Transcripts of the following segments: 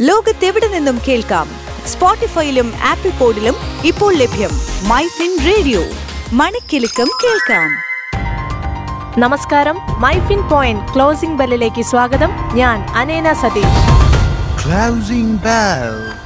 ലോകത്തെവിടെ നിന്നും കേൾക്കാം? സ്പോട്ടിഫൈയിലും ആപ്പിൾ പോഡിലും ഇപ്പോൾ ലഭ്യം മൈ ഫിൻ റേഡിയോ. മണിക്കെലക്കം കേൾക്കാം. നമസ്കാരം. മൈ ഫിൻ പോയിന്റ് ക്ലോസിംഗ് ബെല്ലിലേക്ക് സ്വാഗതം. ഞാൻ അനേന സതീഷ്. Closing bell.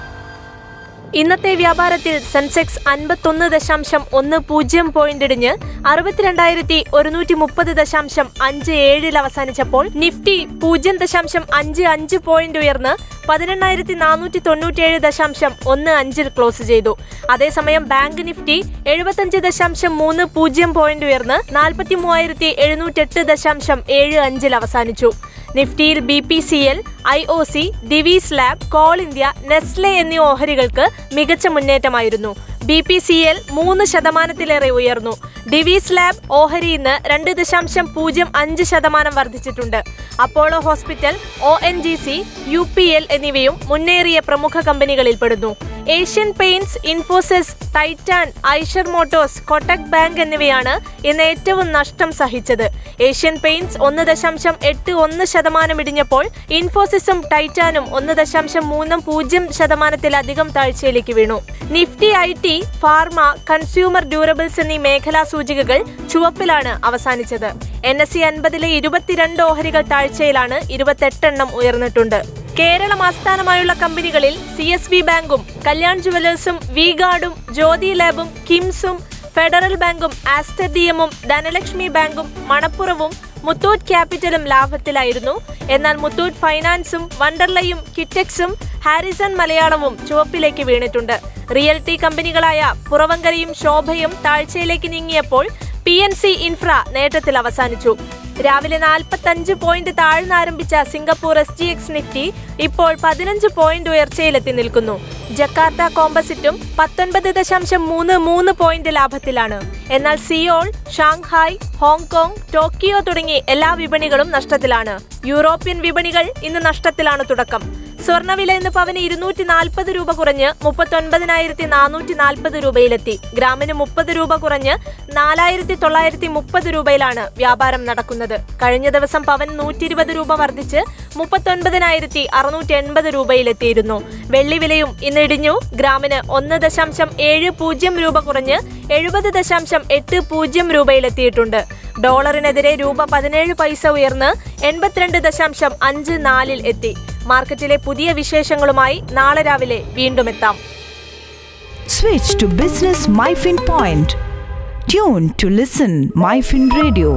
ഇന്നത്തെ വ്യാപാരത്തിൽ സെൻസെക്സ് അൻപത്തൊന്ന് ദശാംശം ഒന്ന് പൂജ്യം പോയിന്റ് ഇടിഞ്ഞ് അറുപത്തിരണ്ടായിരത്തി ഒരുന്നൂറ്റി മുപ്പത് ദശാംശം അഞ്ച് ഏഴിൽ അവസാനിച്ചപ്പോൾ നിഫ്റ്റി പൂജ്യം ദശാംശം അഞ്ച് അഞ്ച് പോയിന്റ് ഉയർന്ന് പതിനെണ്ണായിരത്തി നാനൂറ്റി തൊണ്ണൂറ്റിയേഴ് ദശാംശം ഒന്ന് അഞ്ചിൽ ക്ലോസ് ചെയ്തു. അതേസമയം ബാങ്ക് നിഫ്റ്റി എഴുപത്തഞ്ച് ദശാംശം മൂന്ന് പൂജ്യം പോയിന്റ് ഉയർന്ന് നാൽപ്പത്തി മൂവായിരത്തി എഴുന്നൂറ്റെട്ട് ദശാംശം ഏഴ് അഞ്ചിൽ അവസാനിച്ചു. നിഫ്റ്റിയിൽ B P C L I O C Divi's lab Coal India Nestle എന്നീ ഓഹരികൾക്ക് മികച്ച മുന്നേറ്റമായിരുന്നു. ബി പി സി എൽ മൂന്ന് ശതമാനത്തിലേറെ ഉയർന്നു. ഡിവീസ് ലാബ് ഓഹരി ഇന്ന് രണ്ട് ദശാംശം പൂജ്യം അഞ്ച് ശതമാനം വർദ്ധിച്ചിട്ടുണ്ട്. Apollo hospital O N G C U P L എന്നിവയും മുന്നേറിയ പ്രമുഖ കമ്പനികളിൽ പെടുന്നു Asian paints Infosys Titan Eicher motors Kotak bank എന്നിവയാണ് ഇന്ന് ഏറ്റവും നഷ്ടം സഹിച്ചത്. ഏഷ്യൻ പെയിന്റ്സ് ഒന്ന് ദശാംശം എട്ട് ഒന്ന് ശതമാനം ഇടിഞ്ഞപ്പോൾ ഇൻഫോസിസും ടൈറ്റാനും ഒന്ന് ദശാംശം മൂന്നും പൂജ്യം ശതമാനത്തിലധികം താഴ്ചയിലേക്ക് വീണു. Nifty I T pharma consumer durables എന്നീ മേഖലാ സൂചികകൾ ചുവപ്പിലാണ് അവസാനിച്ചത്. എൻ എസ് സി അൻപതിലെ ഇരുപത്തിരണ്ട് ഓഹരികൾ താഴ്ചയിലാണ് ഇരുപത്തെട്ടെണ്ണം ഉയർന്നിട്ടുണ്ട്. കേരളം ആസ്ഥാനമായുള്ള കമ്പനികളിൽ സി എസ് ബി ബാങ്കും കല്യാൺ ജുവലേഴ്സും വി ഗാർഡും ജ്യോതി ലാബും കിംസും ഫെഡറൽ ബാങ്കും ആസ്റ്റർ ഡി എമ്മും ധനലക്ഷ്മി ബാങ്കും മണപ്പുറവും മുത്തൂറ്റ് ക്യാപിറ്റലും ലാഭത്തിലായിരുന്നു. എന്നാൽ മുത്തൂറ്റ് ഫൈനാൻസും വണ്ടർലയും കിറ്റക്സും ഹാരിസൺ മലയാളവും ചുവപ്പിലേക്ക് വീണിട്ടുണ്ട്. റിയൽറ്റി കമ്പനികളായ പുറവങ്കരയും ശോഭയും താഴ്ചയിലേക്ക് നീങ്ങിയപ്പോൾ പി എൻ സി ഇൻഫ്ര നേട്ടത്തിൽ അവസാനിച്ചു. രാവിലെ നാൽപ്പത്തഞ്ച് point താഴ്ന്നാരംഭിച്ച Singapore S G X Nifty ഇപ്പോൾ പതിനഞ്ച് പോയിന്റ് ഉയർച്ചയിലെത്തി നിൽക്കുന്നു. ജക്കാർത്ത കോമ്പസിറ്റും പത്തൊൻപത് ദശാംശം മൂന്ന് മൂന്ന് പോയിന്റ് ലാഭത്തിലാണ്. എന്നാൽ സിയോൾ ഷാങ്ഹായ് ഹോങ്കോങ് ടോക്കിയോ തുടങ്ങി എല്ലാ വിപണികളും നഷ്ടത്തിലാണ്. യൂറോപ്യൻ വിപണികൾ ഇന്ന് നഷ്ടത്തിലാണ് തുടക്കം. സ്വർണവില ഇന്ന് പവന് ഇരുന്നൂറ്റി നാൽപ്പത് രൂപ കുറഞ്ഞ് മുപ്പത്തൊൻപതിനായിരത്തി നാനൂറ്റി നാൽപ്പത് രൂപയിലെത്തി. ഗ്രാമിന് മുപ്പത് രൂപ കുറഞ്ഞ് നാലായിരത്തി തൊള്ളായിരത്തി മുപ്പത് രൂപയിലാണ് വ്യാപാരം നടക്കുന്നത്. കഴിഞ്ഞ ദിവസം പവൻ നൂറ്റി ഇരുപത് രൂപ വർദ്ധിച്ച് മുപ്പത്തൊൻപതിനായിരത്തി അറുന്നൂറ്റി എൺപത് രൂപയിലെത്തിയിരുന്നു. വെള്ളി വിലയും ഇന്ന് ഇടിഞ്ഞു. ഗ്രാമിന് ഒന്ന് ദശാംശം ഏഴ് പൂജ്യം രൂപ കുറഞ്ഞ് എഴുപത് ദശാംശം എട്ട് പൂജ്യം രൂപയിലെത്തിയിട്ടുണ്ട്. ഡോളറിനെതിരെ രൂപ പതിനേഴ് പൈസ ഉയർന്ന് എൺപത്തിരണ്ട് ദശാംശം അഞ്ച് നാലിൽ എത്തി. മാർക്കറ്റിലെ പുതിയ വിശേഷങ്ങളുമായി നാളെ രാവിലെ വീണ്ടും എത്താം Switch to Business MyFin Point. Tune to listen MyFin Radio.